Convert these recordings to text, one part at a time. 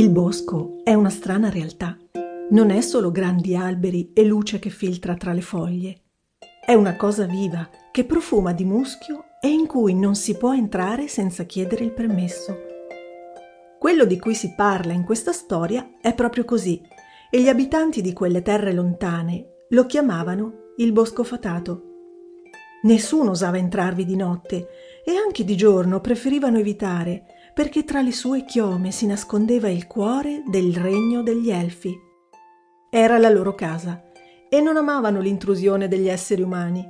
Il bosco è una strana realtà. Non è solo grandi alberi e luce che filtra tra le foglie. È una cosa viva che profuma di muschio e in cui non si può entrare senza chiedere il permesso. Quello di cui si parla in questa storia è proprio così e gli abitanti di quelle terre lontane lo chiamavano il bosco fatato. Nessuno osava entrarvi di notte e anche di giorno preferivano evitare perché tra le sue chiome si nascondeva il cuore del regno degli elfi. Era la loro casa e non amavano l'intrusione degli esseri umani.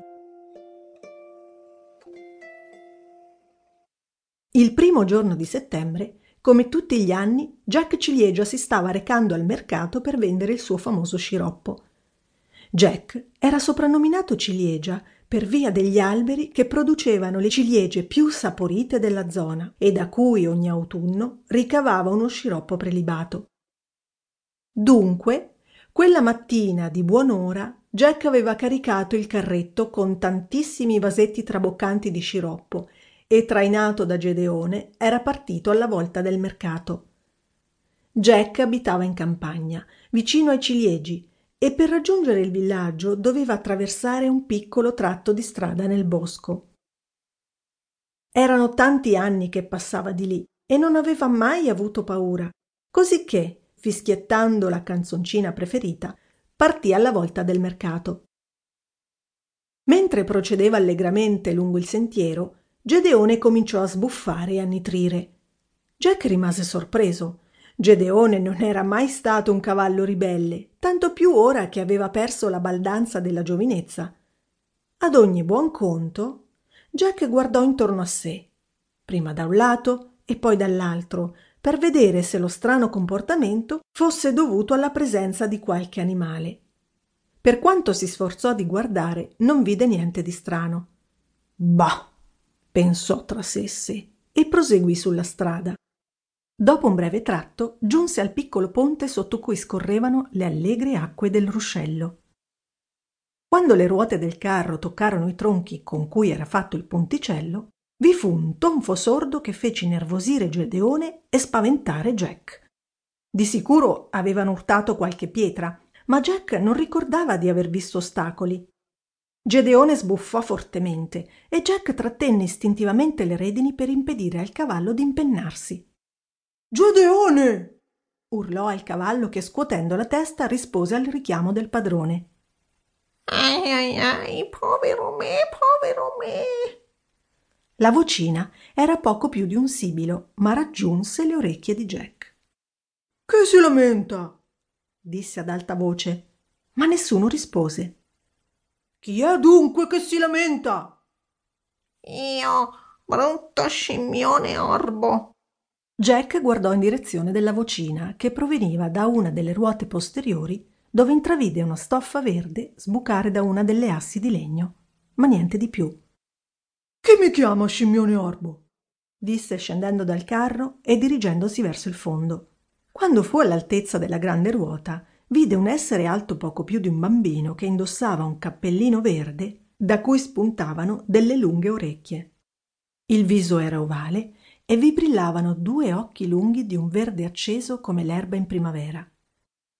Il primo giorno di settembre, come tutti gli anni, Jack Ciliegia si stava recando al mercato per vendere il suo famoso sciroppo. Jack era soprannominato Ciliegia per via degli alberi che producevano le ciliegie più saporite della zona e da cui ogni autunno ricavava uno sciroppo prelibato. Dunque, quella mattina di buon'ora, Jack aveva caricato il carretto con tantissimi vasetti traboccanti di sciroppo e, trainato da Gedeone, era partito alla volta del mercato. Jack abitava in campagna, vicino ai ciliegi, e per raggiungere il villaggio doveva attraversare un piccolo tratto di strada nel bosco. Erano tanti anni che passava di lì e non aveva mai avuto paura, cosicché, fischiettando la canzoncina preferita, partì alla volta del mercato. Mentre procedeva allegramente lungo il sentiero, Gedeone cominciò a sbuffare e a nitrire. Jack rimase sorpreso Gedeone non era mai stato un cavallo ribelle, tanto più ora che aveva perso la baldanza della giovinezza. Ad ogni buon conto, Jack guardò intorno a sé, prima da un lato e poi dall'altro, per vedere se lo strano comportamento fosse dovuto alla presenza di qualche animale. Per quanto si sforzò di guardare, non vide niente di strano. Bah! pensò tra sé e sé e proseguì sulla strada. Dopo un breve tratto giunse al piccolo ponte sotto cui scorrevano le allegre acque del ruscello. Quando le ruote del carro toccarono i tronchi con cui era fatto il ponticello, vi fu un tonfo sordo che fece innervosire Gedeone e spaventare Jack. Di sicuro avevano urtato qualche pietra, ma Jack non ricordava di aver visto ostacoli. Gedeone sbuffò fortemente e Jack trattenne istintivamente le redini per impedire al cavallo di impennarsi. Gedeone! urlò al cavallo che scuotendo la testa rispose al richiamo del padrone. Ai ai ai, povero me, povero me. La vocina era poco più di un sibilo, ma raggiunse le orecchie di Jack. Che si lamenta? disse ad alta voce, ma nessuno rispose. Chi è dunque che si lamenta? Io, brutto scimmione orbo, Jack guardò in direzione della vocina che proveniva da una delle ruote posteriori dove intravide una stoffa verde sbucare da una delle assi di legno, ma niente di più. Chi mi chiama scimmione orbo? disse scendendo dal carro e dirigendosi verso il fondo. Quando fu all'altezza della grande ruota, vide un essere alto poco più di un bambino che indossava un cappellino verde da cui spuntavano delle lunghe orecchie. Il viso era ovale e vi brillavano due occhi lunghi di un verde acceso come l'erba in primavera.